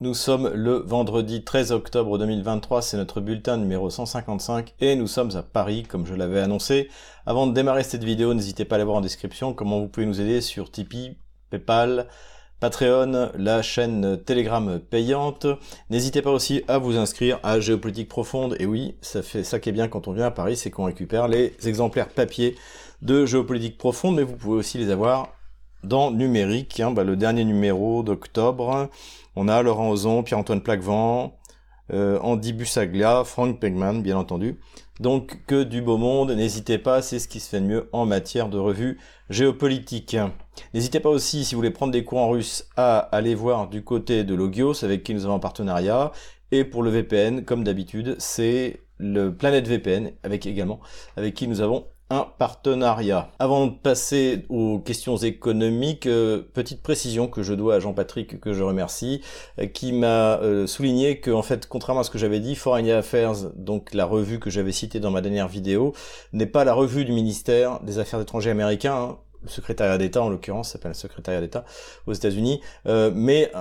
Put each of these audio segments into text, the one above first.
Nous sommes le vendredi 13 octobre 2023, c'est notre bulletin numéro 155 et nous sommes à Paris comme je l'avais annoncé. Avant de démarrer cette vidéo, n'hésitez pas à aller voir en description comment vous pouvez nous aider sur Tipeee, Paypal, Patreon, la chaîne Telegram payante. N'hésitez pas aussi à vous inscrire à Géopolitique Profonde. Et oui, ça fait ça qui est bien quand on vient à Paris, c'est qu'on récupère les exemplaires papier de Géopolitique Profonde, mais vous pouvez aussi les avoir dans numérique, hein, bah, le dernier numéro d'octobre, on a Laurent Ozon, Pierre-Antoine Plaquevent, euh, Andy Bussaglia, Frank Pegman, bien entendu. Donc que du beau monde, n'hésitez pas, c'est ce qui se fait de mieux en matière de revue géopolitique. N'hésitez pas aussi, si vous voulez prendre des cours en russe, à aller voir du côté de Logios, avec qui nous avons un partenariat. Et pour le VPN, comme d'habitude, c'est le Planète VPN, avec également, avec qui nous avons un partenariat. Avant de passer aux questions économiques, euh, petite précision que je dois à Jean-Patrick que je remercie, euh, qui m'a euh, souligné que en fait, contrairement à ce que j'avais dit, Foreign Affairs, donc la revue que j'avais citée dans ma dernière vidéo, n'est pas la revue du ministère des Affaires étrangères américain. Hein, le secrétariat d'État en l'occurrence, s'appelle le secrétariat d'État aux États-Unis, mais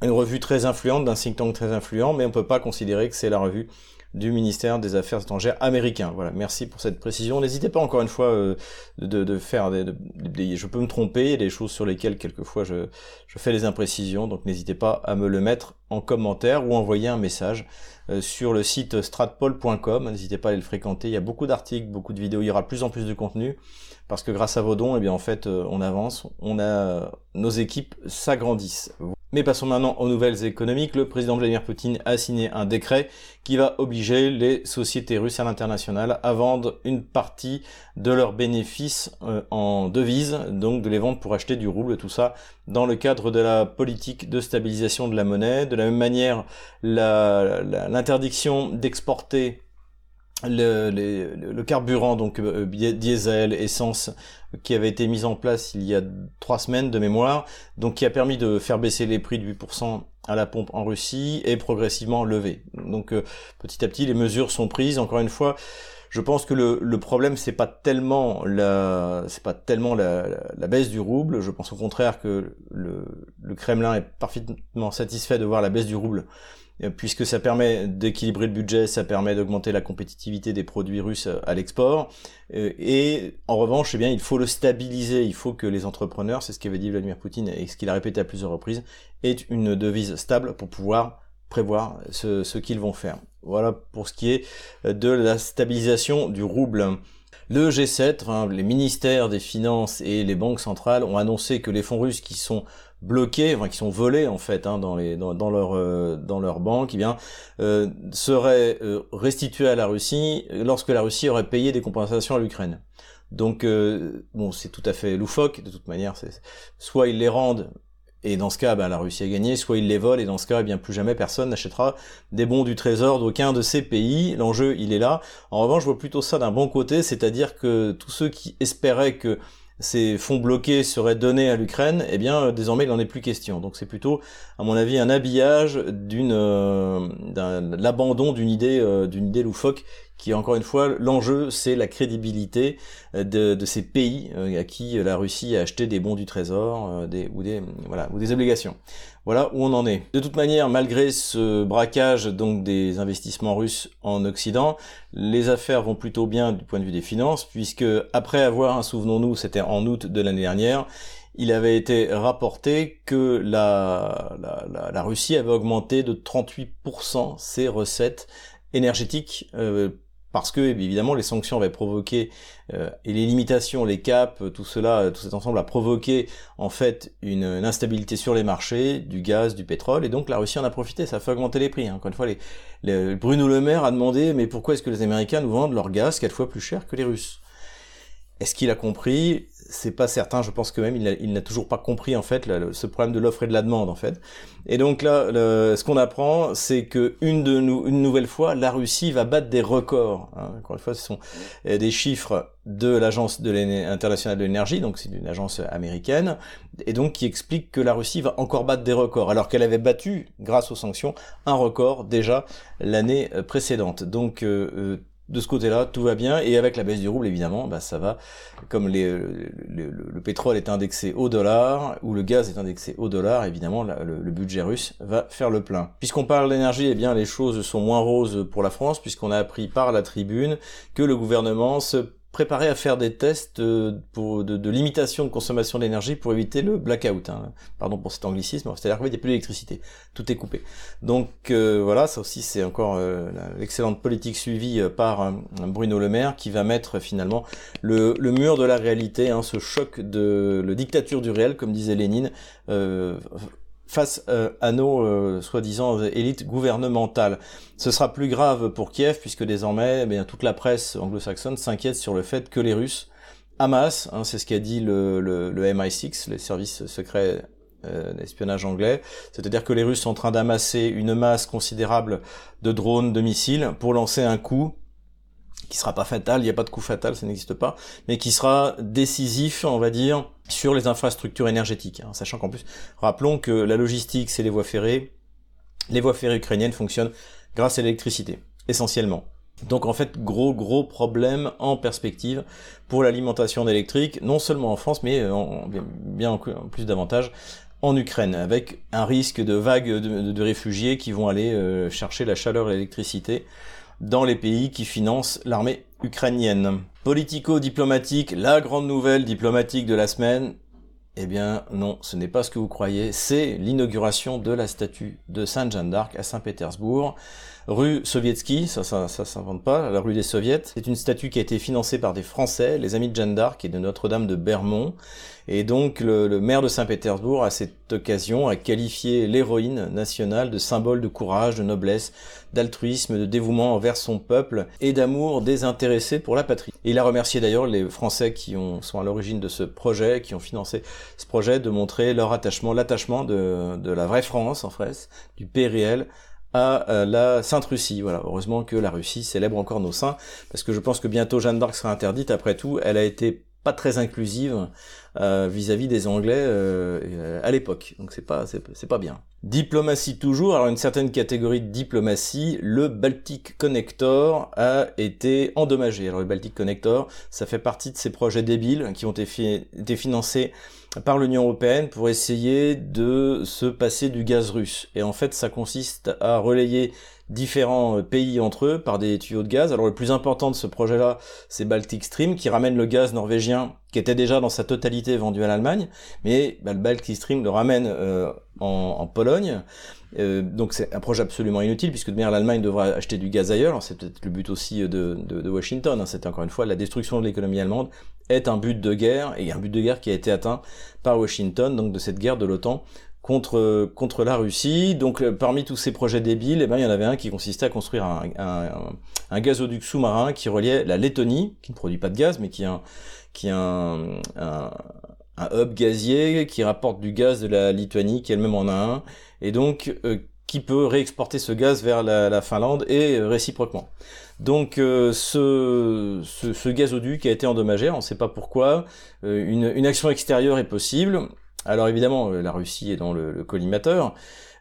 une revue très influente, d'un think tank très influent, mais on peut pas considérer que c'est la revue du ministère des Affaires étrangères américain. Voilà, merci pour cette précision. N'hésitez pas encore une fois euh, de, de, faire des, je peux me tromper, des choses sur lesquelles quelquefois je, je fais des imprécisions, donc n'hésitez pas à me le mettre en commentaire ou envoyer un message euh, sur le site stratpol.com. N'hésitez pas à aller le fréquenter. Il y a beaucoup d'articles, beaucoup de vidéos. Il y aura de plus en plus de contenu parce que grâce à vos dons, eh bien en fait, euh, on avance. On a nos équipes s'agrandissent. Mais passons maintenant aux nouvelles économiques. Le président Vladimir Poutine a signé un décret qui va obliger les sociétés russes à l'international à vendre une partie de leurs bénéfices euh, en devises, donc de les vendre pour acheter du rouble, tout ça dans le cadre de la politique de stabilisation de la monnaie. De la même manière, l'interdiction d'exporter le, carburant, donc euh, diesel, essence, qui avait été mis en place il y a trois semaines de mémoire, donc qui a permis de faire baisser les prix de 8% à la pompe en Russie et progressivement levé. Donc euh, petit à petit, les mesures sont prises. Encore une fois, je pense que le, le problème c'est pas tellement la c'est pas tellement la, baisse du rouble. Je pense au contraire que le, le Kremlin est parfaitement satisfait de voir la baisse du rouble euh, puisque ça permet d'équilibrer le budget, ça permet d'augmenter la compétitivité des produits russes euh, à l'export. Euh, et en revanche, eh bien, il faut le stabiliser. Il faut que les entrepreneurs, c'est ce qu'avait dit Vladimir Poutine et ce qu'il a répété à plusieurs reprises, aient une devise stable pour pouvoir prévoir ce, ce qu'ils vont faire. Voilà pour ce qui est de la stabilisation du rouble. Le G7, les ministères des Finances et les banques centrales ont annoncé que les fonds russes qui sont bloqués, enfin qui sont volés en fait hein, dans les dans, leur euh, dans leur banque, eh bien euh, seraient euh, restitués à la Russie lorsque la Russie aurait payé des compensations à l'Ukraine. Donc bon, c'est tout à fait loufoque de toute manière. Soit ils les rendent et dans ce cas, ben, la Russie a gagné, soit ils les volent, et dans ce cas, eh bien plus jamais personne n'achètera des bons du trésor d'aucun de ces pays. L'enjeu, il est là. En revanche, je vois plutôt ça d'un bon côté, c'est-à-dire que tous ceux qui espéraient que ces fonds bloqués seraient donnés à l'Ukraine, eh bien désormais il n'en est plus question. Donc c'est plutôt, à mon avis, un habillage d'une euh, l'abandon d'une idée euh, d'une idée loufoque qui encore une fois l'enjeu c'est la crédibilité euh, de, ces pays à qui la Russie a acheté des bons du trésor ou des obligations. Voilà où on en est. De toute manière, malgré ce braquage donc des investissements russes en Occident, les affaires vont plutôt bien du point de vue des finances, puisque après avoir, hein, souvenons-nous, c'était en août de l'année dernière, il avait été rapporté que la, la, Russie avait augmenté de 38% ses recettes énergétiques euh, parce que évidemment les sanctions avaient provoqué euh, et les limitations, les caps, tout cela, tout cet ensemble a provoqué en fait une, instabilité sur les marchés du gaz, du pétrole, et donc la Russie en a profité, ça a fait augmenter les prix. Hein. Encore une fois, Bruno Le Maire a demandé mais pourquoi est-ce que les Américains nous vendent leur gaz quatre fois plus cher que les Russes? Est-ce qu'il a compris c'est pas certain. Je pense que même il n'a toujours pas compris en fait ce problème de l'offre et de la demande en fait. Et donc là, ce qu'on apprend, c'est que une nouvelle fois, la Russie va battre des records. Hein. Encore une fois, ce sont euh, des chiffres de l'agence de internationale de l'énergie, donc c'est une agence américaine, et donc qui explique que la Russie va encore battre des records, alors qu'elle avait battu, grâce aux sanctions, un record déjà l'année euh, précédente. Donc euh, de ce côté-là, tout va bien. Et avec la baisse du rouble, évidemment, bah, ça va. Comme le, pétrole est indexé au dollar ou le gaz est indexé au dollar, évidemment, le, budget russe va faire le plein. Puisqu'on parle d'énergie, eh bien, les choses sont moins roses pour la France, puisqu'on a appris par la tribune que le gouvernement se préparé à faire des tests euh, pour, de, limitation de consommation d'énergie pour éviter le blackout. Hein. Pardon pour cet anglicisme, c'est-à-dire qu'il n'y a plus d'électricité, tout est coupé. Donc euh, voilà, ça aussi c'est encore euh, l'excellente politique suivie par Bruno Le Maire qui va mettre finalement le, mur de la réalité, hein, ce choc de la dictature du réel, comme disait Lénine face euh, à nos euh, soi-disant élites gouvernementales. Ce sera plus grave pour Kiev puisque désormais eh bien, toute la presse anglo-saxonne s'inquiète sur le fait que les Russes, Hamas, hein, c'est ce qu'a dit le, le, le, MI6, les services secrets euh, d'espionnage anglais, c'est-à-dire que les Russes sont en train d'amasser une masse considérable de drones, de missiles pour lancer un coup qui sera pas fatal, il n'y a pas de coup fatal, ça n'existe pas, mais qui sera décisif, on va dire, sur les infrastructures énergétiques. Hein, sachant qu'en plus, rappelons que la logistique, c'est les voies ferrées. Les voies ferrées ukrainiennes fonctionnent grâce à l'électricité, essentiellement. Donc en fait, gros gros problème en perspective pour l'alimentation électrique, non seulement en France, mais en, bien en plus davantage en Ukraine, avec un risque de vagues de, réfugiés qui vont aller euh, chercher la chaleur et l'électricité dans les pays qui financent l'armée ukrainienne. Politico-diplomatique, la grande nouvelle diplomatique de la semaine, eh bien non, ce n'est pas ce que vous croyez, c'est l'inauguration de la statue de Sainte Jeanne d'Arc à Saint-Pétersbourg rue Sovietsky, ça, ça, ça s'invente pas, la rue des Soviets. C'est une statue qui a été financée par des Français, les amis de Jeanne d'Arc et de Notre-Dame de Bermont. Et donc le, maire de Saint-Pétersbourg, à cette occasion, a qualifié l'héroïne nationale de symbole de courage, de noblesse, d'altruisme, de dévouement envers son peuple et d'amour désintéressé pour la patrie. Et il a remercié d'ailleurs les Français qui ont, sont à l'origine de ce projet, qui ont financé ce projet, de montrer leur attachement, l'attachement de, de la vraie France en France, du pays réel à euh, la Sainte Russie. Voilà, heureusement que la Russie célèbre encore nos saints, parce que je pense que bientôt Jeanne d'Arc sera interdite. Après tout, elle a été pas très inclusive euh, vis-à-vis des Anglais euh, à l'époque. Donc c'est pas c'est pas bien. Diplomatie toujours. Alors une certaine catégorie de diplomatie, le Baltic Connector a été endommagé. Alors le Baltic Connector, ça fait partie de ces projets débiles qui ont été financés par l'Union européenne pour essayer de se passer du gaz russe. Et en fait, ça consiste à relayer différents euh, pays entre eux par des tuyaux de gaz. Alors le plus important de ce projet-là, c'est Baltic Stream qui ramène le gaz norvégien qui était déjà dans sa totalité vendu à l'Allemagne, mais bah, le Baltic Stream le ramène euh, en, Pologne. Euh, donc c'est un projet absolument inutile puisque de manière l'Allemagne devra acheter du gaz ailleurs. C'est peut-être le but aussi de, de, Washington. Hein. C'est encore une fois la destruction de l'économie allemande est un but de guerre et un but de guerre qui a été atteint par Washington, donc de cette guerre de l'OTAN contre contre la Russie. Donc euh, parmi tous ces projets débiles, eh ben, il y en avait un qui consistait à construire un, un, un gazoduc sous-marin qui reliait la Lettonie, qui ne produit pas de gaz, mais qui a un, qui a un, un, hub gazier qui rapporte du gaz de la Lituanie, qui elle-même en a un, et donc euh, qui peut réexporter ce gaz vers la, la Finlande et euh, réciproquement. Donc ce, ce, ce, gazoduc a été endommagé, on ne sait pas pourquoi. une, une action extérieure est possible. Alors évidemment, euh, la Russie est dans le, collimateur,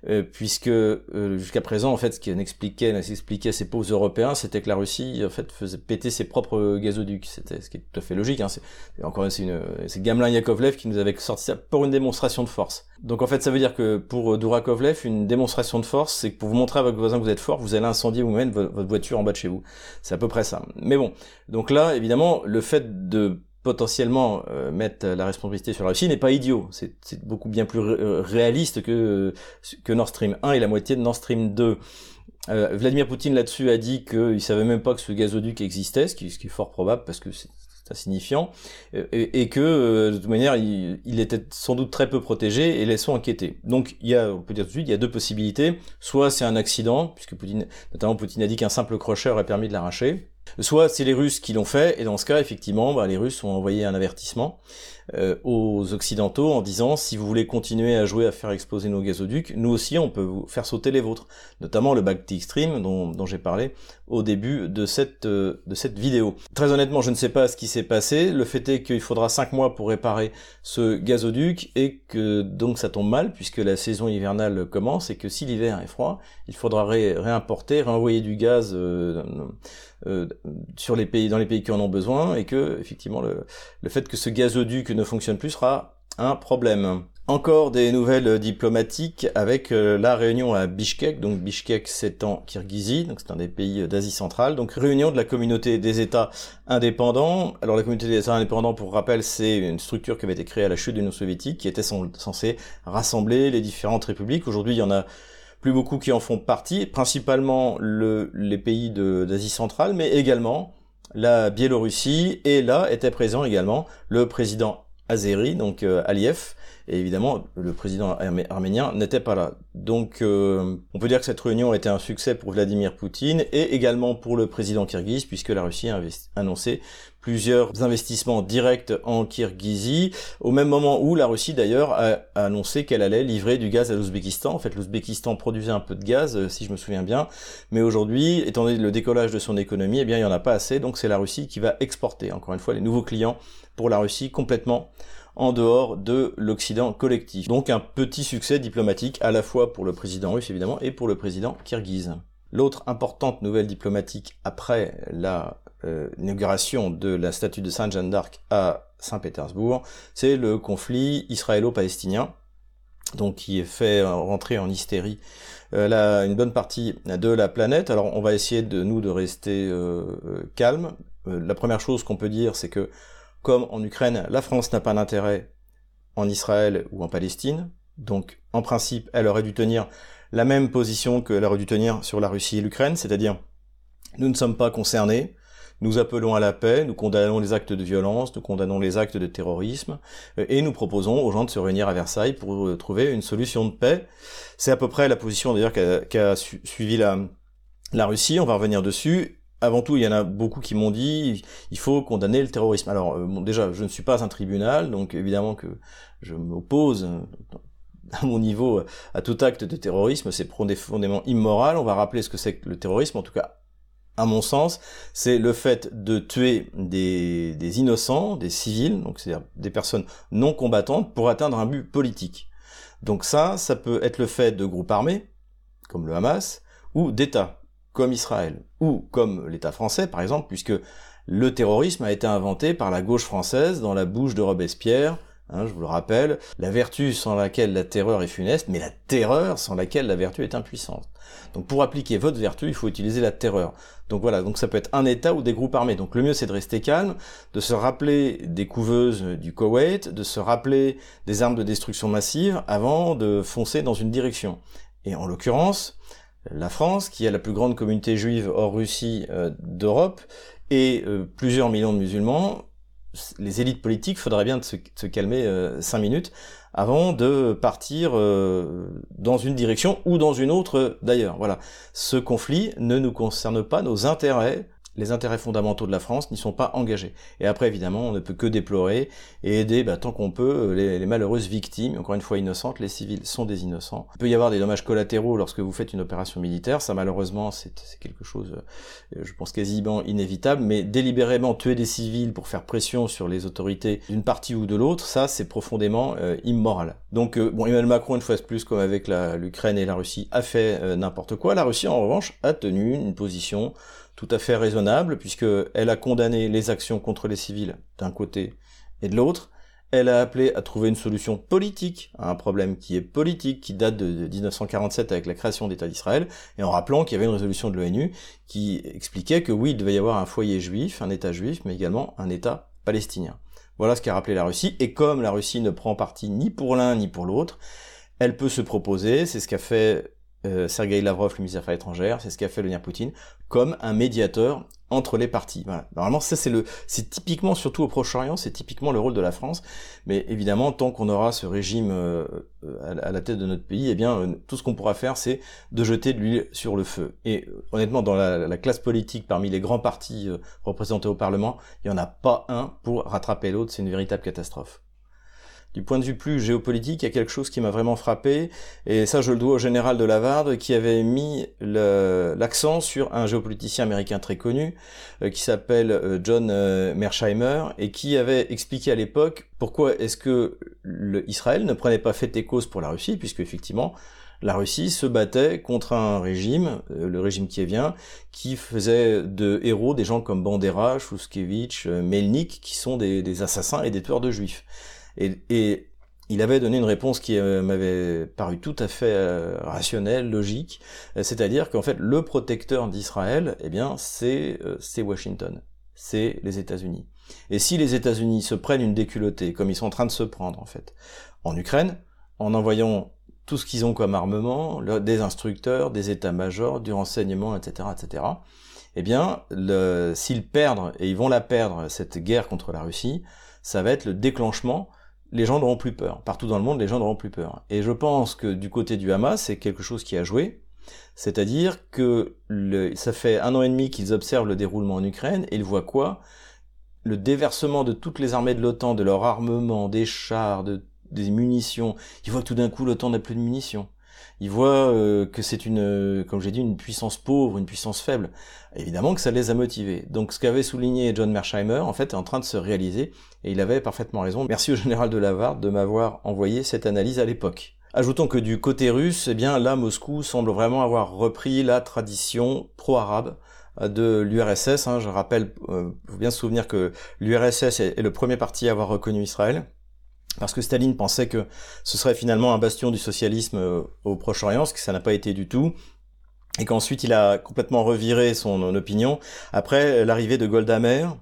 euh, puisque euh, jusqu'à présent, en fait, ce qu'on expliquait, expliquait ces pauvres Européens, c'était que la Russie, en fait, faisait péter ses propres gazoducs. C'était ce qui est tout à fait logique. Hein. C'est, encore c'est c'est Gamelin Yakovlev qui nous avait sorti ça pour une démonstration de force. Donc en fait, ça veut dire que pour Dourakovlev, une démonstration de force, c'est que pour vous montrer à votre voisin que vous êtes fort, vous allez incendier vous-même votre voiture en bas de chez vous. C'est à peu près ça. Mais bon, donc là, évidemment, le fait de potentiellement euh, mettre la responsabilité sur la Russie n'est pas idiot. C'est beaucoup bien plus euh, réaliste que, que Nord Stream 1 et la moitié de Nord Stream 2. Euh, Vladimir Poutine là-dessus a dit qu'il savait même pas que ce gazoduc existait, ce qui, ce qui est fort probable parce que c'est insignifiant, et, et, que de toute manière il, il, était sans doute très peu protégé et laissons inquiéter. Donc il y a, on peut dire tout de suite, il y a deux possibilités. Soit c'est un accident, puisque Poutine, notamment Poutine a dit qu'un simple crocheur a permis de l'arracher. Soit c'est les Russes qui l'ont fait, et dans ce cas, effectivement, bah, les Russes ont envoyé un avertissement euh, aux Occidentaux en disant si vous voulez continuer à jouer à faire exploser nos gazoducs, nous aussi on peut vous faire sauter les vôtres. Notamment le Baltic Stream dont, j'ai parlé au début de cette, euh, de cette vidéo. Très honnêtement, je ne sais pas ce qui s'est passé. Le fait est qu'il faudra 5 mois pour réparer ce gazoduc et que donc ça tombe mal puisque la saison hivernale commence et que si l'hiver est froid, il faudra réimporter, réenvoyer du gaz euh, euh, sur les pays, dans les pays qui en ont besoin et que effectivement le, le fait que ce gazoduc ne fonctionne plus sera un problème. Encore des nouvelles diplomatiques avec euh, la réunion à Bishkek, donc Bishkek c'est en Kirghizie, donc c'est un des pays d'Asie centrale, donc réunion de la communauté des États indépendants. Alors la communauté des États indépendants, pour rappel, c'est une structure qui avait été créée à la chute de l'Union soviétique, qui était censée rassembler les différentes républiques. Aujourd'hui, il y en a plus beaucoup qui en font partie, principalement le, les pays d'Asie centrale, mais également la Biélorussie, et là était présent également le président Azeri, donc euh, Aliyev, et évidemment, le président arménien n'était pas là. Donc, euh, on peut dire que cette réunion a été un succès pour Vladimir Poutine et également pour le président kirghize, puisque la Russie a annoncé plusieurs investissements directs en Kirghizie, au même moment où la Russie d'ailleurs a, annoncé qu'elle allait livrer du gaz à l'Ouzbékistan. En fait, l'Ouzbékistan produisait un peu de gaz, euh, si je me souviens bien, mais aujourd'hui, étant donné le décollage de son économie, eh bien, il n'y en a pas assez, donc c'est la Russie qui va exporter, encore une fois, les nouveaux clients pour la Russie complètement en dehors de l'Occident collectif. Donc un petit succès diplomatique à la fois pour le président russe évidemment et pour le président kirghize. L'autre importante nouvelle diplomatique après la euh, inauguration de la statue de Sainte Jeanne d'Arc à Saint-Pétersbourg, c'est le conflit israélo-palestinien, donc qui fait rentrer en hystérie euh, une bonne partie de la planète. Alors on va essayer de nous de rester euh, euh calme. Euh, la première chose qu'on peut dire, c'est que comme en Ukraine, la France n'a pas d'intérêt en Israël ou en Palestine, donc en principe, elle aurait dû tenir la même position qu'elle aurait dû tenir sur la Russie et l'Ukraine, c'est-à-dire nous ne sommes pas concernés, nous appelons à la paix, nous condamnons les actes de violence, nous condamnons les actes de terrorisme, et nous proposons aux gens de se réunir à Versailles pour euh, trouver une solution de paix. C'est à peu près la position d'ailleurs qu'a suivi la, Russie, on va revenir dessus, avant tout, il y en a beaucoup qui m'ont dit il faut condamner le terrorisme. Alors euh, déjà, je ne suis pas un tribunal, donc évidemment que je m'oppose euh, à mon niveau à tout acte de terrorisme, c'est profondément immoral. On va rappeler ce que c'est que le terrorisme, en tout cas à mon sens, c'est le fait de tuer des, innocents, des civils, donc c'est-à-dire des personnes non combattantes, pour atteindre un but politique. Donc ça, ça peut être le fait de groupes armés, comme le Hamas, ou d'États comme Israël, ou comme l'État français par exemple, puisque le terrorisme a été inventé par la gauche française dans la bouche de Robespierre, hein, je vous le rappelle, la vertu sans laquelle la terreur est funeste, mais la terreur sans laquelle la vertu est impuissante. Donc pour appliquer votre vertu, il faut utiliser la terreur. Donc voilà, donc ça peut être un État ou des groupes armés. Donc le mieux c'est de rester calme, de se rappeler des couveuses du Koweït, de se rappeler des armes de destruction massive avant de foncer dans une direction. Et en l'occurrence, la France, qui a la plus grande communauté juive hors Russie euh, d'Europe, et euh, plusieurs millions de musulmans, les élites politiques, faudrait bien se, calmer euh, cinq minutes avant de partir dans une direction ou dans une autre d'ailleurs. Voilà, ce conflit ne nous concerne pas, nos intérêts les intérêts fondamentaux de la France n'y sont pas engagés. Et après, évidemment, on ne peut que déplorer et aider bah, tant qu'on peut euh, les, malheureuses victimes, encore une fois innocentes, les civils sont des innocents. Il peut y avoir des dommages collatéraux lorsque vous faites une opération militaire, ça malheureusement c'est quelque chose, euh, je pense, quasiment inévitable, mais délibérément tuer des civils pour faire pression sur les autorités d'une partie ou de l'autre, ça c'est profondément euh, immoral. Donc, bon, Emmanuel Macron, une fois de plus, comme avec l'Ukraine et la Russie, a fait n'importe quoi. La Russie, en revanche, a tenu une position tout à fait raisonnable, puisqu'elle a condamné les actions contre les civils d'un côté et de l'autre. Elle a appelé à trouver une solution politique à un problème qui est politique, qui date de 1947 avec la création d'État d'Israël, et en rappelant qu'il y avait une résolution de l'ONU qui expliquait que oui, il devait y avoir un foyer juif, un État juif, mais également un État palestinien. Voilà ce qu'a rappelé la Russie, et comme la Russie ne prend parti ni pour l'un ni pour l'autre, elle peut se proposer, c'est ce qu'a fait euh, Sergei Lavrov, le ministre des Affaires étrangères, c'est ce qu'a fait Vladimir Poutine, comme un médiateur entre les parties. Voilà. Normalement, ça c'est le, c'est typiquement, surtout au Proche-Orient, c'est typiquement le rôle de la France. Mais évidemment, tant qu'on aura ce régime euh, à, la tête de notre pays, eh bien, euh, tout ce qu'on pourra faire, c'est de jeter de l'huile sur le feu. Et honnêtement, dans la, la, classe politique, parmi les grands partis représentés au Parlement, il n'y en a pas un pour rattraper l'autre. C'est une véritable catastrophe. Du point de vue plus géopolitique, il y a quelque chose qui m'a vraiment frappé, et ça je le dois au général de Lavarde qui avait mis l'accent sur un géopoliticien américain très connu euh, qui s'appelle euh, John euh, Mersheimer et qui avait expliqué à l'époque pourquoi est-ce que Israël ne prenait pas fait et cause pour la Russie, puisque effectivement la Russie se battait contre un régime, le régime qui vient, qui faisait de héros des gens comme Bandera, Shuskevich, Melnik, qui sont des assassins et des tueurs de juifs. Et, il avait donné une réponse qui euh, m'avait paru tout à fait euh, rationnelle, logique, euh, c'est-à-dire qu'en fait le protecteur d'Israël, eh bien c'est c'est Washington, c'est les États-Unis. Et si les États-Unis se prennent une déculottée, comme ils sont en train de se prendre en fait, en Ukraine, en envoyant tout ce qu'ils ont comme armement, des instructeurs, des états-majors, du renseignement, etc., etc., eh bien, s'ils perdent, et ils vont la perdre, cette guerre contre la Russie, ça va être le déclenchement les gens n'auront plus peur. Partout dans le monde, les gens n'auront plus peur. Et je pense que du côté du Hamas, c'est quelque chose qui a joué. C'est-à-dire que ça fait un an et demi qu'ils observent le déroulement en Ukraine et ils voient quoi? Le déversement de toutes les armées de l'OTAN, de leur armement, des chars, de, des munitions. Ils voient tout d'un coup l'OTAN n'a plus de munitions. Ils voient euh, que c'est une, euh, comme j'ai dit, une puissance pauvre, une puissance faible. Évidemment que ça les a motivés. Donc ce qu'avait souligné John Mersheimer, en fait, est en train de se réaliser, et il avait parfaitement raison. Merci au général de Lavarde de m'avoir envoyé cette analyse à l'époque. Ajoutons que du côté russe, eh bien là, Moscou semble vraiment avoir repris la tradition pro-arabe euh, de l'URSS. Hein. Je rappelle, euh, faut bien se souvenir que l'URSS est le premier parti à avoir reconnu Israël parce que Staline pensait que ce serait finalement un bastion du socialisme euh, au Proche-Orient, ce que ça n'a pas été du tout, et qu'ensuite il a complètement reviré son opinion après l'arrivée de Golda Meir.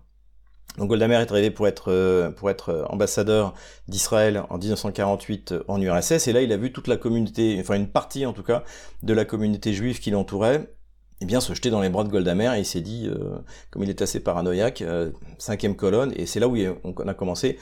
Donc Golda Meir est arrivé pour être euh, pour être ambassadeur d'Israël en 1948 en URSS et là il a vu toute la communauté, enfin une partie en tout cas de la communauté juive qui l'entourait eh bien, se jeter dans les bras de Golda Meir. Et il s'est dit, euh, comme il est assez paranoïaque, cinquième colonne, et c'est là où on a commencé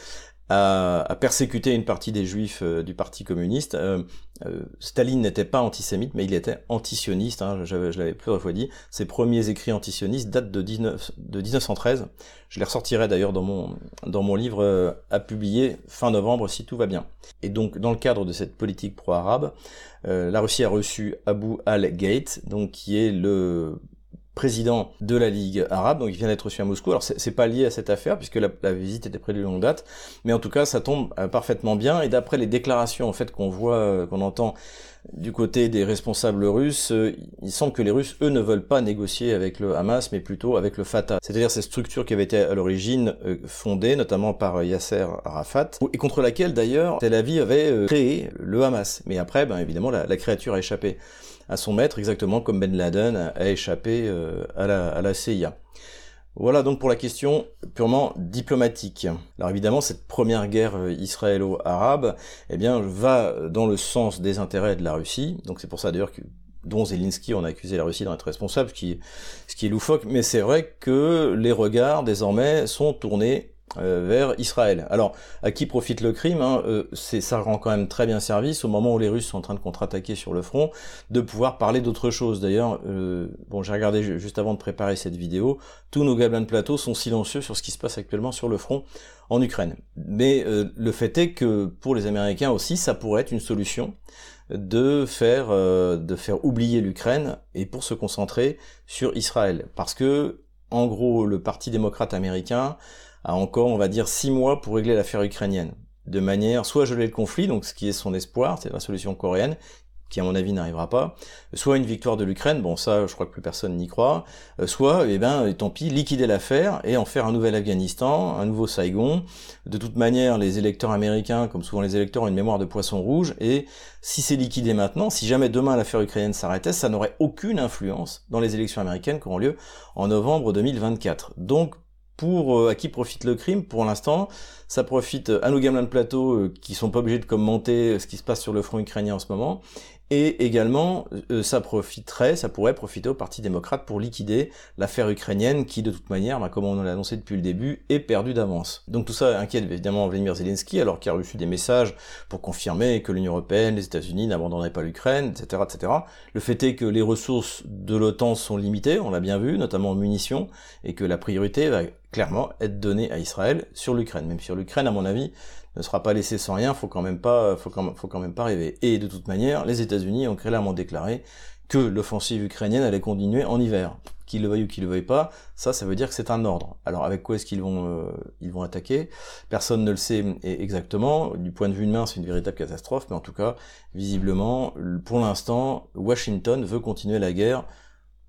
a, persécuté une partie des juifs euh, du Parti communiste. Euh, euh, Staline n'était pas antisémite, mais il était antisioniste, hein, je, l'avais plusieurs fois dit. Ses premiers écrits antisionistes datent de, 19, de 1913. Je les ressortirai d'ailleurs dans mon, dans mon livre à publier fin novembre si tout va bien. Et donc, dans le cadre de cette politique pro-arabe, la Russie a reçu Abu al-Gate, donc qui est le président de la Ligue arabe, donc il vient d'être reçu à Moscou. Alors c'est pas lié à cette affaire puisque la, visite était prévue de longue date, mais en tout cas ça tombe euh, parfaitement bien. Et d'après les déclarations en fait qu'on voit, euh, qu'on entend du côté des responsables russes, euh, il semble que les Russes eux ne veulent pas négocier avec le Hamas, mais plutôt avec le Fatah, c'est-à-dire ces structures qui avaient été à l'origine fondées notamment par Yasser Arafat et contre laquelle d'ailleurs Tel Aviv avait créé le Hamas. Mais après, ben évidemment la créature a échappé à son maître, exactement comme Ben Laden a échappé euh, à, la, CIA. Voilà donc pour la question purement diplomatique. Alors évidemment, cette première guerre euh, israélo-arabe, eh bien, va dans le sens des intérêts de la Russie. Donc c'est pour ça d'ailleurs que dont Zelensky on a accusé la Russie d'en être responsable, ce qui est loufoque. Mais c'est vrai que les regards désormais sont tournés euh, vers Israël. Alors, à qui profite le crime hein, euh, c'est, Ça rend quand même très bien service au moment où les Russes sont en train de contre-attaquer sur le front, de pouvoir parler d'autre chose. D'ailleurs, euh, bon, j'ai regardé juste avant de préparer cette vidéo, tous nos gabelins de plateau sont silencieux sur ce qui se passe actuellement sur le front en Ukraine. Mais le fait est que pour les Américains aussi, ça pourrait être une solution de faire de faire oublier l'Ukraine et pour se concentrer sur Israël, parce que en gros, le Parti démocrate américain a encore, on va dire, six mois pour régler l'affaire ukrainienne. De manière, soit geler le conflit, donc ce qui est son espoir, c'est la solution coréenne, qui à mon avis n'arrivera pas, soit une victoire de l'Ukraine, bon ça je crois que plus personne n'y croit, euh, soit, eh ben tant pis, liquider l'affaire et en faire un nouvel Afghanistan, un nouveau Saigon. De toute manière, les électeurs américains, comme souvent les électeurs, ont une mémoire de poisson rouge, et si c'est liquidé maintenant, si jamais demain l'affaire ukrainienne s'arrêtait, ça n'aurait aucune influence dans les élections américaines qui auront lieu en novembre 2024. Donc pour euh, à qui profite le crime pour l'instant ça profite à nos gamins de plateau euh, qui sont pas obligés de commenter ce qui se passe sur le front ukrainien en ce moment et également, euh, ça profiterait, ça pourrait profiter au Parti démocrate pour liquider l'affaire ukrainienne qui, de toute manière, bah, comme on l'a annoncé depuis le début, est perdue d'avance. Donc tout ça inquiète évidemment Vladimir Zelensky, alors qu'il a reçu des messages pour confirmer que l'Union européenne, les États-Unis n'abandonneraient pas l'Ukraine, etc., etc. Le fait est que les ressources de l'OTAN sont limitées, on l'a bien vu, notamment en munitions, et que la priorité va clairement être donné à Israël sur l'Ukraine. Même sur l'Ukraine, à mon avis, ne sera pas laissé sans rien, faut quand même pas, faut quand, même pas rêver. Et de toute manière, les États-Unis ont clairement déclaré que l'offensive ukrainienne allait continuer en hiver. Qu'ils le veuillent ou qu'ils le veuillent pas, ça, ça veut dire que c'est un ordre. Alors avec quoi est-ce qu'ils vont, euh, ils vont attaquer? Personne ne le sait exactement. Du point de vue humain, c'est une véritable catastrophe, mais en tout cas, visiblement, pour l'instant, Washington veut continuer la guerre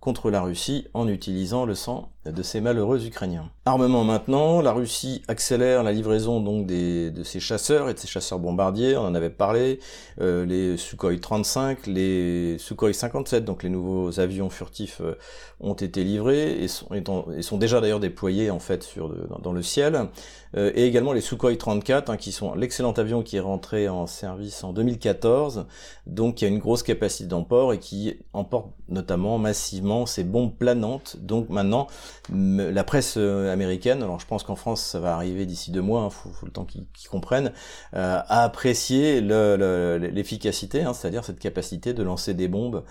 contre la Russie en utilisant le sang de ces malheureux Ukrainiens. Armement maintenant, la Russie accélère la livraison donc des, de ses chasseurs et de ses chasseurs bombardiers, on en avait parlé, euh, les Sukhoi 35, les Sukhoi 57, donc les nouveaux avions furtifs euh, ont été livrés et sont, et sont déjà d'ailleurs déployés en fait sur dans, le ciel, euh, et également les Sukhoi 34, hein, qui sont l'excellent avion qui est rentré en service en 2014, donc qui a une grosse capacité d'emport et qui emporte notamment massivement ces bombes planantes, donc maintenant la presse euh, américaine, alors je pense qu'en France ça va arriver d'ici deux mois, hein, faut, le temps qu'ils comprennent, euh, a apprécié l'efficacité, hein, c'est-à-dire cette capacité de lancer des bombes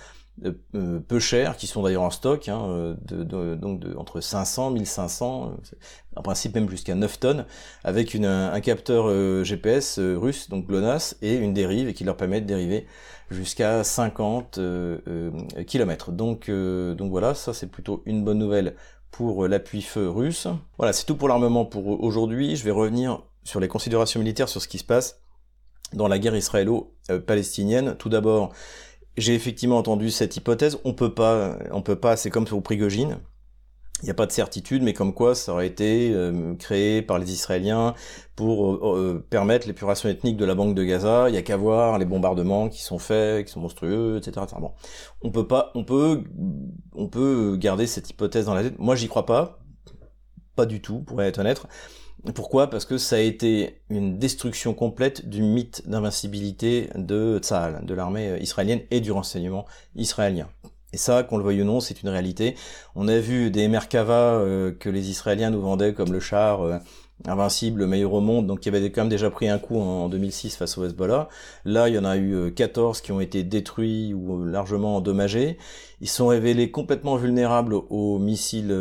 euh, peu chères, qui sont d'ailleurs en stock, hein, donc entre 500, 1500, en principe même jusqu'à 9 tonnes, avec un capteur GPS russe, donc GLONASS, et une dérive, et qui leur permet de dériver jusqu'à 50 km. Donc voilà, ça c'est plutôt une bonne nouvelle pour l'appui feu russe. Voilà, c'est tout pour l'armement pour aujourd'hui. Je vais revenir sur les considérations militaires, sur ce qui se passe dans la guerre israélo-palestinienne. Tout d'abord, j'ai effectivement entendu cette hypothèse. On peut pas, on peut pas. C'est comme pour Prigogine. Il n'y a pas de certitude, mais comme quoi ça aurait été euh, créé par les Israéliens pour euh, euh, permettre l'épuration ethnique de la banque de Gaza. Il y a qu'à voir les bombardements qui sont faits, qui sont monstrueux, etc. Bon, on peut pas, on peut, on peut garder cette hypothèse dans la tête. Moi, j'y crois pas, pas du tout, pour être honnête. Pourquoi? Parce que ça a été une destruction complète du mythe d'invincibilité de Tzahal, de l'armée israélienne et du renseignement israélien. Et ça, qu'on le veuille ou non, c'est une réalité. On a vu des Merkava euh, que les Israéliens nous vendaient comme le char euh, invincible, le meilleur au monde, donc qui avait quand même déjà pris un coup en, 2006 face au Hezbollah. Là, il y en a eu 14 euh, qui ont été détruits ou largement endommagés. Ils sont révélés complètement vulnérables aux missiles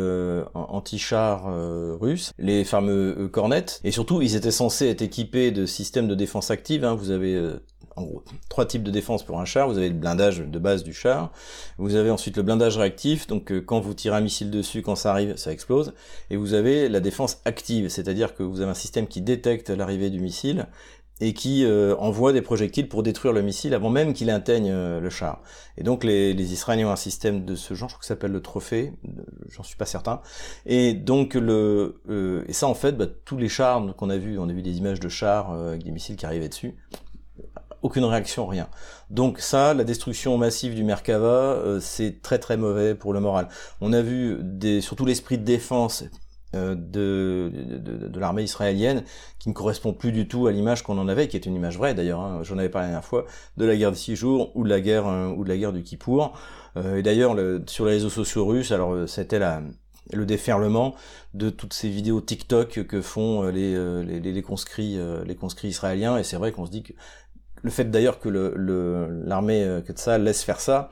anti-chars russes, les fameux Cornets. Et surtout, ils étaient censés être équipés de systèmes de défense active. Hein. Vous avez en gros, trois types de défense pour un char. Vous avez le blindage de base du char. Vous avez ensuite le blindage réactif. Donc, euh, quand vous tirez un missile dessus, quand ça arrive, ça explose. Et vous avez la défense active. C'est-à-dire que vous avez un système qui détecte l'arrivée du missile et qui euh, envoie des projectiles pour détruire le missile avant même qu'il atteigne euh, le char. Et donc les, Israéliens ont un système de ce genre, je crois que ça s'appelle le trophée, j'en suis pas certain. Et donc le et ça en fait, bah, tous les chars qu'on a vus, on a vu des images de chars avec des missiles qui arrivaient dessus aucune réaction, rien. Donc ça, la destruction massive du Merkava, euh, c'est très très mauvais pour le moral. On a vu des, surtout l'esprit de défense euh, de, de, l'armée israélienne qui ne correspond plus du tout à l'image qu'on en avait, qui est une image vraie d'ailleurs, hein, j'en avais parlé la dernière fois, de la guerre de six jours ou de la guerre euh, ou de la guerre du Kippour. et d'ailleurs, sur les réseaux sociaux russes, alors c'était la le déferlement de toutes ces vidéos TikTok que font les, les, les, conscrits les conscrits israéliens et c'est vrai qu'on se dit que le fait d'ailleurs que l'armée le, que ça laisse faire ça,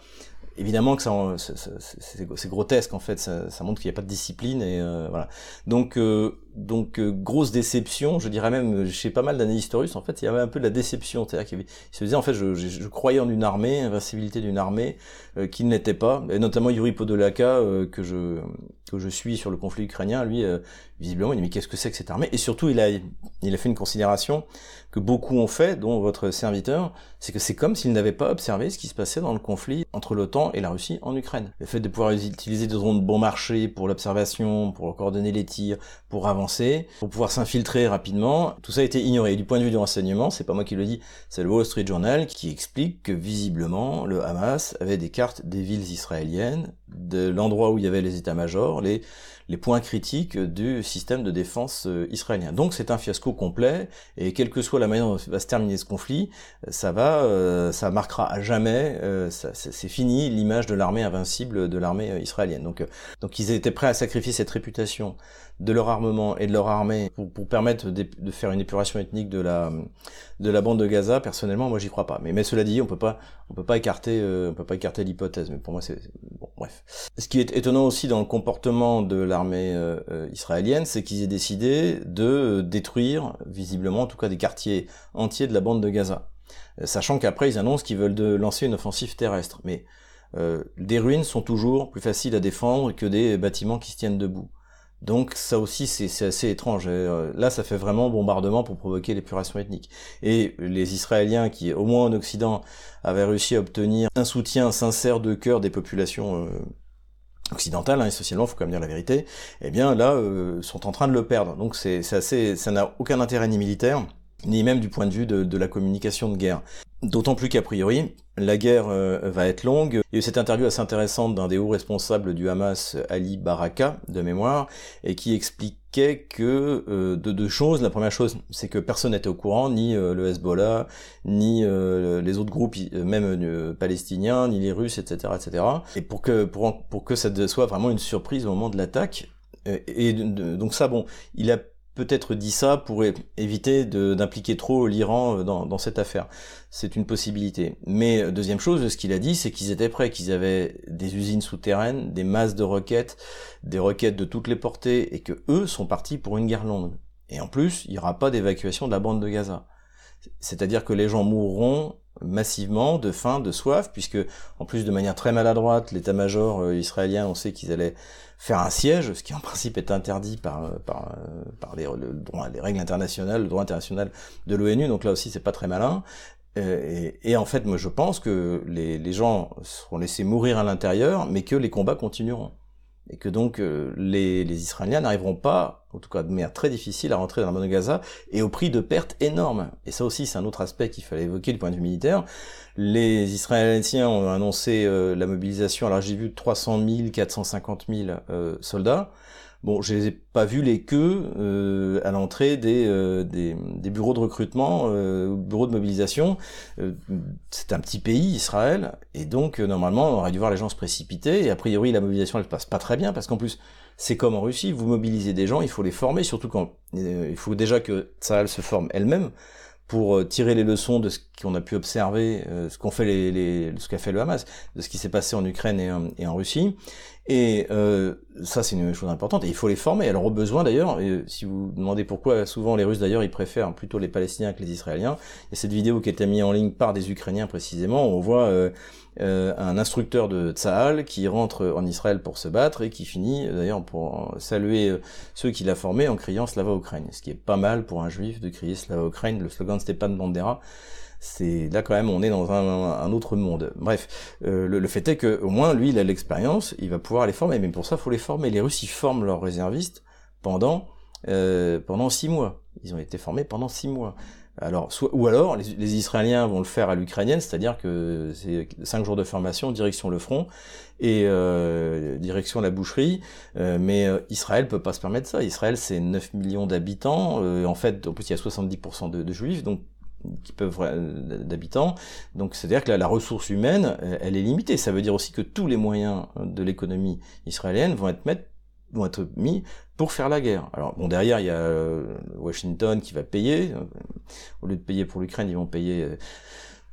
évidemment que ça, c'est grotesque en fait, ça, ça montre qu'il n'y a pas de discipline et euh, voilà. Donc euh, donc euh, grosse déception, je dirais même chez pas mal d'années russes, en fait, il y avait un peu de la déception, c'est-à-dire qu'il se disait en fait, je, croyais en une armée, invincibilité d'une armée qui ne pas, et notamment Yuri Podolaka que je que je suis sur le conflit ukrainien, lui visiblement il dit mais qu'est-ce que c'est que cette armée? Et surtout il a il a fait une considération que beaucoup ont fait, dont votre serviteur, c'est que c'est comme s'il n'avait pas observé ce qui se passait dans le conflit entre l'OTAN et la Russie en Ukraine. Le fait de pouvoir utiliser des drones bon marché pour l'observation, pour coordonner les tirs, pour avancer, pour pouvoir s'infiltrer rapidement, tout ça a été ignoré. Du point de vue du renseignement, c'est pas moi qui le dis, c'est le Wall Street Journal qui explique que visiblement le Hamas avait des cartes des villes israéliennes, de l'endroit où il y avait les états-majors, les points critiques du système de défense euh, israélien. Donc c'est un fiasco complet, et quelle que soit la manière dont va se terminer ce conflit, ça va, euh, ça marquera à jamais, euh, c'est fini l'image de l'armée invincible de l'armée israélienne. Donc ils étaient prêts à sacrifier cette réputation de leur armement et de leur armée pour, pour permettre de, de, faire une épuration ethnique de la de la bande de Gaza. Personnellement, moi j'y crois pas. Mais, mais cela dit, on peut pas on peut pas écarter on peut pas écarter l'hypothèse. Mais pour moi c'est bon, bref. Ce qui est étonnant aussi dans le comportement de l'armée euh, euh, israélienne, c'est qu'ils aient décidé de détruire, visiblement en tout cas, des quartiers entiers de la bande de Gaza. Sachant qu'après, ils annoncent qu'ils veulent de lancer une offensive terrestre. Mais des ruines sont toujours plus faciles à défendre que des bâtiments qui se tiennent debout. Donc ça aussi c'est assez étrange. Euh, là ça fait vraiment bombardement pour provoquer l'épuration ethnique. Et les Israéliens qui au moins en Occident avaient réussi à obtenir un soutien sincère de cœur des populations euh, occidentales, hein, essentiellement, faut quand même dire la vérité, eh bien là euh, sont en train de le perdre. Donc c'est assez, ça n'a aucun intérêt ni militaire ni même du point de vue de la communication de guerre. D'autant plus qu'a priori, la guerre euh, va être longue. Il y a eu cette interview assez intéressante d'un des hauts responsables du Hamas, Ali Baraka, de mémoire, et qui expliquait que euh, de deux choses. La première chose, c'est que personne n'était au courant, ni euh, le Hezbollah, ni les autres groupes, même palestiniens, ni les Russes, etc., etc. Et pour que pour, pour que ça soit vraiment une surprise au moment de l'attaque. Et donc ça, bon, il a peut-être dit ça pour éviter d'impliquer trop l'Iran euh, dans, cette affaire. C'est une possibilité. Mais euh, deuxième chose, ce qu'il a dit, c'est qu'ils étaient prêts, qu'ils avaient des usines souterraines, des masses de roquettes, des roquettes de toutes les portées, et que eux sont partis pour une guerre longue. Et en plus, il n'y aura pas d'évacuation de la bande de Gaza. C'est-à-dire que les gens mourront massivement de faim, de soif, puisque en plus de manière très maladroite, l'état-major euh, israélien, on sait qu'ils allaient faire un siège, ce qui en principe est interdit par, euh, par, euh, par les, le droit, les règles internationales, le droit international de l'ONU, donc là aussi c'est pas très malin. Et, et, en fait, moi je pense que les, les gens seront laissés mourir à l'intérieur, mais que les combats continueront et que donc euh, les, les, Israéliens n'arriveront pas, en tout cas de manière très difficile, à rentrer dans la bande de Gaza, et au prix de pertes énormes. Et ça aussi, c'est un autre aspect qu'il fallait évoquer du point de vue militaire. Les Israéliens ont annoncé euh, la mobilisation, alors j'ai vu 300 000, 450 000 euh, soldats. Bon, je les ai pas vus les queues euh, à l'entrée des, euh, des, des, bureaux de recrutement, euh, bureaux de mobilisation. Euh, c'est un petit pays, Israël, et donc normalement on aurait dû voir les gens se précipiter. Et a priori la mobilisation elle se passe pas très bien parce qu'en plus c'est comme en Russie, vous mobilisez des gens, il faut les former, surtout quand il faut déjà que Tsahal se forme elle-même pour tirer les leçons de ce qu'on a pu observer, ce qu'on fait les, les ce qu'a fait le Hamas, de ce qui s'est passé en Ukraine et en Russie. Et euh, ça, c'est une chose importante. Et il faut les former. Elle aura besoin d'ailleurs. si vous demandez pourquoi, souvent les Russes d'ailleurs, ils préfèrent plutôt les Palestiniens que les Israéliens. Il y a cette vidéo qui a été mise en ligne par des Ukrainiens précisément. On voit euh, euh, un instructeur de Tsahal qui rentre en Israël pour se battre et qui finit d'ailleurs pour saluer ceux qu'il a formés en criant Slava Ukraine. Ce qui est pas mal pour un juif de crier Slava Ukraine. Le slogan de Stepan Bandera c'est là quand même on est dans un, autre monde. Bref, euh, le, fait est que au moins lui il a l'expérience, il va pouvoir les former. Mais pour ça, faut les former. Les Russes ils forment leurs réservistes pendant euh, pendant six mois. Ils ont été formés pendant six mois. Alors, soit, ou alors, les, Israéliens vont le faire à l'ukrainienne, c'est-à-dire que c'est cinq jours de formation, direction le front et euh, direction la boucherie. Euh, mais euh, Israël peut pas se permettre ça. Israël, c'est 9 millions d'habitants. en fait, en plus, il y a 70% de, de juifs, donc qui peuvent d'habitants. Donc c'est-à-dire que la, ressource humaine, elle est limitée. Ça veut dire aussi que tous les moyens de l'économie israélienne vont être, vont être mis pour faire la guerre. Alors bon derrière il y a euh, Washington qui va payer. Au lieu de payer pour l'Ukraine, ils vont payer.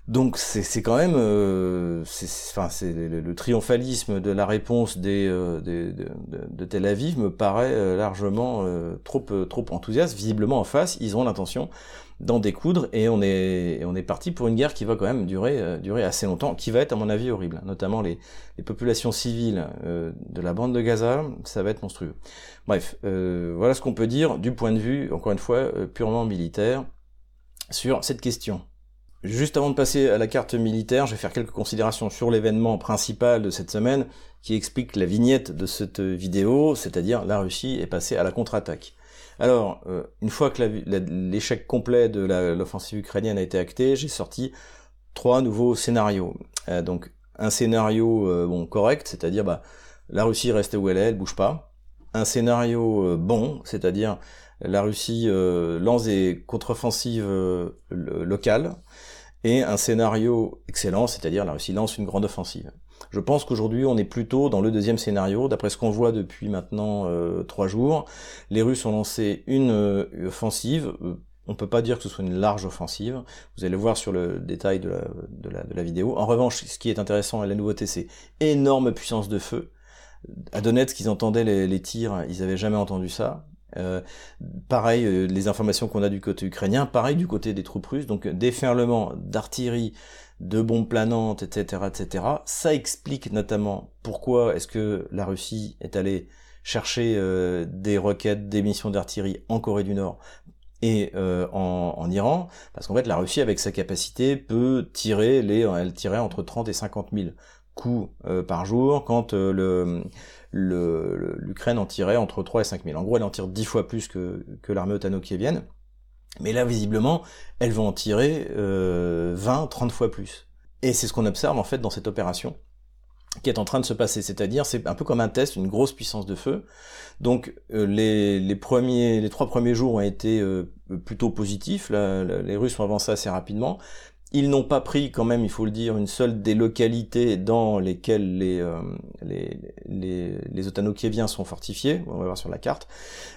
Euh, donc c'est quand même, euh, enfin c'est le, triomphalisme de la réponse des, de, de, Tel Aviv me paraît largement trop trop enthousiaste. Visiblement en face, ils ont l'intention d'en découdre et on est on est parti pour une guerre qui va quand même durer euh, durer assez longtemps, qui va être à mon avis horrible, notamment les, les populations civiles euh, de la bande de Gaza, ça va être monstrueux. Bref, euh, voilà ce qu'on peut dire du point de vue encore une fois purement militaire sur cette question. Juste avant de passer à la carte militaire, je vais faire quelques considérations sur l'événement principal de cette semaine qui explique la vignette de cette vidéo, c'est-à-dire la Russie est passée à la contre-attaque. Alors, euh, une fois que l'échec complet de l'offensive ukrainienne a été acté, j'ai sorti trois nouveaux scénarios. Euh, donc, un scénario euh, bon correct, c'est-à-dire bah, la Russie reste où elle est, elle bouge pas. Un scénario bon, c'est-à-dire la Russie lance des contre-offensives locales. Et un scénario excellent, c'est-à-dire la Russie lance une grande offensive. Je pense qu'aujourd'hui, on est plutôt dans le deuxième scénario. D'après ce qu'on voit depuis maintenant euh, trois jours, les Russes ont lancé une euh, offensive, euh, On peut pas dire que ce soit une large offensive. Vous allez le voir sur le détail de la, vidéo. En revanche, ce qui est intéressant et la nouveauté, c'est énorme puissance de feu. À Donetsk, ils entendaient les, tirs, ils avaient jamais entendu ça. Euh, pareil, euh, les informations qu'on a du côté ukrainien, pareil du côté des troupes russes, donc déferlement d'artillerie, de bombes planantes, etc., etc. Ça explique notamment pourquoi est-ce que la Russie est allée chercher euh, des roquettes, des missions d'artillerie en Corée du Nord et en, Iran, parce qu'en fait la Russie avec sa capacité peut tirer elle tirait entre 30 et 50 000 coups euh, par jour, quand le l'Ukraine en tirait entre 3 et 5 000. En gros, elle en tire 10 fois plus que, l'armée otano-kievienne. Mais là, visiblement, elles vont en tirer euh, 20, 30 fois plus. Et c'est ce qu'on observe en fait dans cette opération qui est en train de se passer, c'est-à-dire c'est un peu comme un test, une grosse puissance de feu. Donc euh, les, trois premiers jours ont été euh, plutôt positifs. les Russes ont avancé assez rapidement. Ils n'ont pas pris quand même, il faut le dire, une seule des localités dans lesquelles les, euh, les, les, les sont fortifiés, on va voir sur la carte.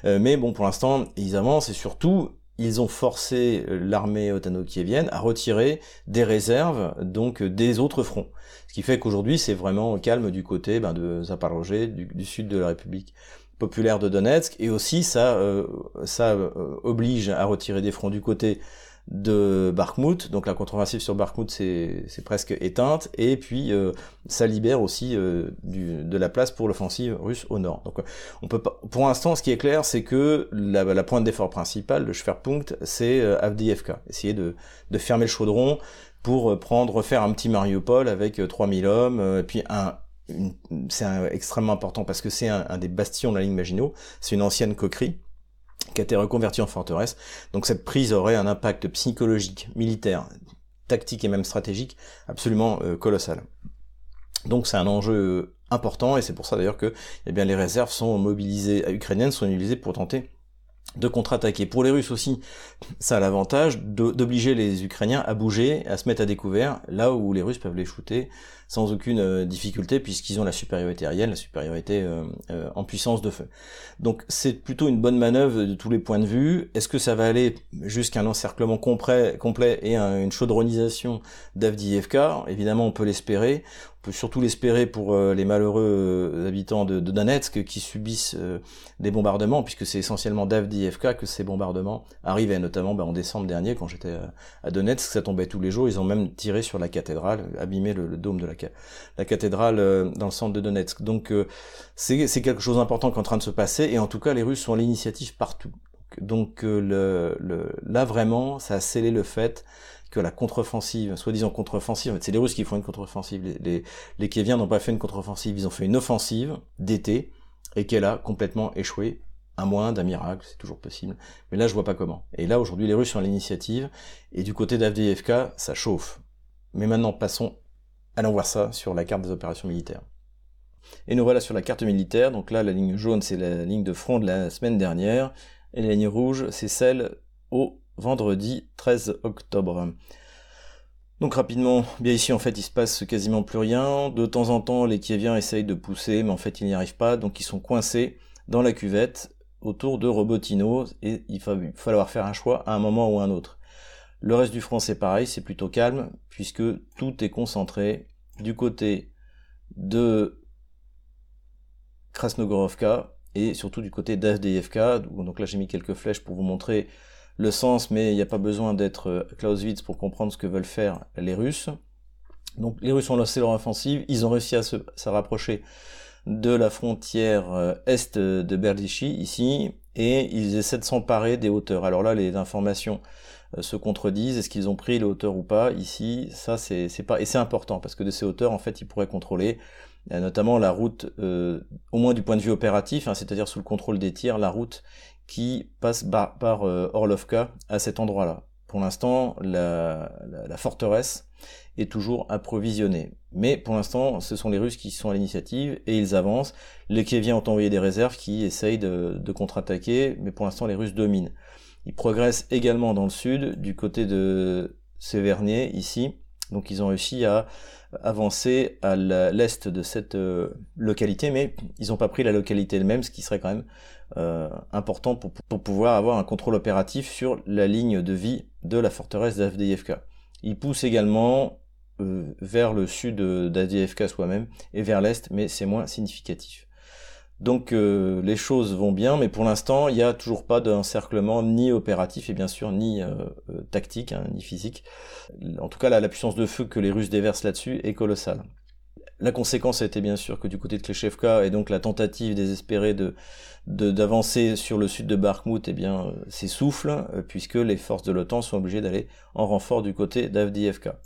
mais bon, pour l'instant, ils avancent et surtout, ils ont forcé euh, l'armée otano-kievienne à retirer des réserves, donc euh, des autres fronts. Ce qui fait qu'aujourd'hui, c'est vraiment calme du côté ben, de Zaporozhye, du, sud de la République populaire de Donetsk, et aussi ça, euh, ça oblige à retirer des fronts du côté de Bakhmut, donc la contre-offensive sur Bakhmut c'est presque éteinte, et puis euh, ça libère aussi euh, du, de la place pour l'offensive russe au nord. Donc on peut pas, pour l'instant ce qui est clair c'est que la, la pointe d'effort principale, le Schwerpunkt, c'est euh, Avdiivka, essayer de, de fermer le chaudron pour prendre, refaire un petit Mariupol avec 3000 hommes, et puis un, c'est extrêmement important parce que c'est un, un, des bastions de la ligne Maginot, c'est une ancienne coquerie, a été reconverti en forteresse. Donc cette prise aurait un impact psychologique, militaire, tactique et même stratégique absolument euh, colossal. Donc c'est un enjeu important et c'est pour ça d'ailleurs que eh les réserves sont mobilisées ukrainiennes sont mobilisées pour tenter de contre-attaquer. Pour les Russes aussi, ça a l'avantage d'obliger les Ukrainiens à bouger, à se mettre à découvert, là où les Russes peuvent les shooter sans aucune euh, difficulté, puisqu'ils ont la supériorité aérienne, la supériorité euh, euh, en puissance de feu. Donc c'est plutôt une bonne manœuvre de tous les points de vue. Est-ce que ça va aller jusqu'à un encerclement complet, complet et une chaudronisation d'Avdiivka Évidemment, on peut l'espérer surtout l'espérer pour euh, les malheureux habitants de, Donetsk qui subissent euh, des bombardements, puisque c'est essentiellement d'Avdiivka que ces bombardements arrivaient, notamment bah, en décembre dernier, quand j'étais à Donetsk, ça tombait tous les jours, ils ont même tiré sur la cathédrale, abîmé le, dôme de la, la cathédrale dans le centre de Donetsk. Donc c'est quelque chose d'important qui est en train de se passer, et en tout cas les Russes sont à l'initiative partout. Donc le, là vraiment, ça a scellé le fait que la contre-offensive, soi-disant contre-offensive, c'est les Russes qui font une contre-offensive, les, les, Kieviens n'ont pas fait une contre-offensive, ils ont fait une offensive d'été, et qu'elle a complètement échoué, à moins d'un miracle, c'est toujours possible, mais là je vois pas comment. Et là aujourd'hui les Russes sont à l'initiative, et du côté d'Avdiivka, ça chauffe. Mais maintenant passons, allons voir ça sur la carte des opérations militaires. Et nous voilà sur la carte militaire, donc là la ligne jaune c'est la ligne de front de la semaine dernière, et la ligne rouge c'est celle au vendredi 13 octobre. Donc rapidement, bien ici en fait il se passe quasiment plus rien. De temps en temps les Kieviens essayent de pousser mais en fait ils n'y arrivent pas donc ils sont coincés dans la cuvette autour de Robotino et il va falloir faire un choix à un moment ou à un autre. Le reste du front c'est pareil, c'est plutôt calme puisque tout est concentré du côté de Krasnogorovka et surtout du côté d'Avdeyevka. Donc là j'ai mis quelques flèches pour vous montrer le sens, mais il n'y a pas besoin d'être euh, Clausewitz pour comprendre ce que veulent faire les Russes. Donc les Russes ont lancé leur offensive, ils ont réussi à se, rapprocher de la frontière euh, est de Berdichy ici, et ils essaient de s'emparer des hauteurs. Alors là, les informations se contredisent. Est-ce qu'ils ont pris les hauteurs ou pas Ici, ça c'est pas et c'est important parce que de ces hauteurs, en fait, ils pourraient contrôler notamment la route, au moins du point de vue opératif, hein, c'est-à-dire sous le contrôle des tirs, la route qui passe par, euh, Orlovka à cet endroit-là. Pour l'instant, la, forteresse est toujours approvisionnée. Mais pour l'instant, ce sont les Russes qui sont à l'initiative et ils avancent. Les Kieviens ont envoyé des réserves qui essayent de, contre-attaquer, mais pour l'instant, les Russes dominent. Ils progressent également dans le sud, du côté de Sévernier, ici, Donc ils ont réussi à avancer à l'est de cette euh, localité, mais ils n'ont pas pris la localité elle-même, ce qui serait quand même euh, important pour, pouvoir avoir un contrôle opératif sur la ligne de vie de la forteresse d'AFDIFK. Ils poussent également euh, vers le sud d'ADFK soi-même et vers l'est, mais c'est moins significatif. Donc euh, les choses vont bien, mais pour l'instant, il n'y a toujours pas d'encerclement ni opératif et bien sûr ni euh, euh, tactique, hein, ni physique. En tout cas, la, la puissance de feu que les Russes déversent là-dessus est colossale. La conséquence a été bien sûr que du côté de Kleshevka et donc la tentative désespérée de d'avancer sur le sud de Bakhmut eh bien s'essouffle puisque les forces de l'OTAN sont obligées d'aller en renfort du côté d'Avdiivka.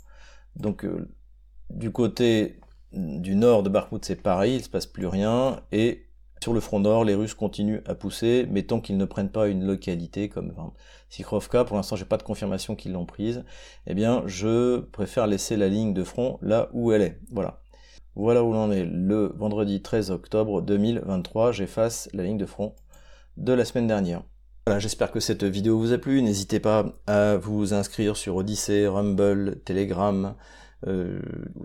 Donc du côté du nord de Bakhmut c'est pareil, il se passe plus rien et sur le front nord, les Russes continuent à pousser, mais tant qu'ils ne prennent pas une localité comme enfin, Sikrovka, pour l'instant j'ai pas de confirmation qu'ils l'ont prise, eh bien je préfère laisser la ligne de front là où elle est. Voilà. Voilà où l'on est le vendredi 13 octobre 2023. J'efface la ligne de front de la semaine dernière. Voilà, j'espère que cette vidéo vous a plu. N'hésitez pas à vous inscrire sur Odyssey, Rumble, Telegram,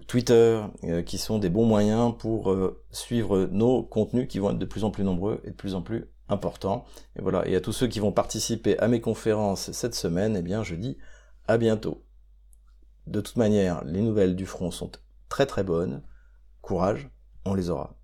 Twitter, euh, qui sont des bons moyens pour euh, suivre nos contenus qui vont être de plus en plus nombreux et de plus en plus importants. Et voilà. Et à tous ceux qui vont participer à mes conférences cette semaine, eh bien, je dis à bientôt. De toute manière, les nouvelles du front sont très très bonnes. Courage, on les aura.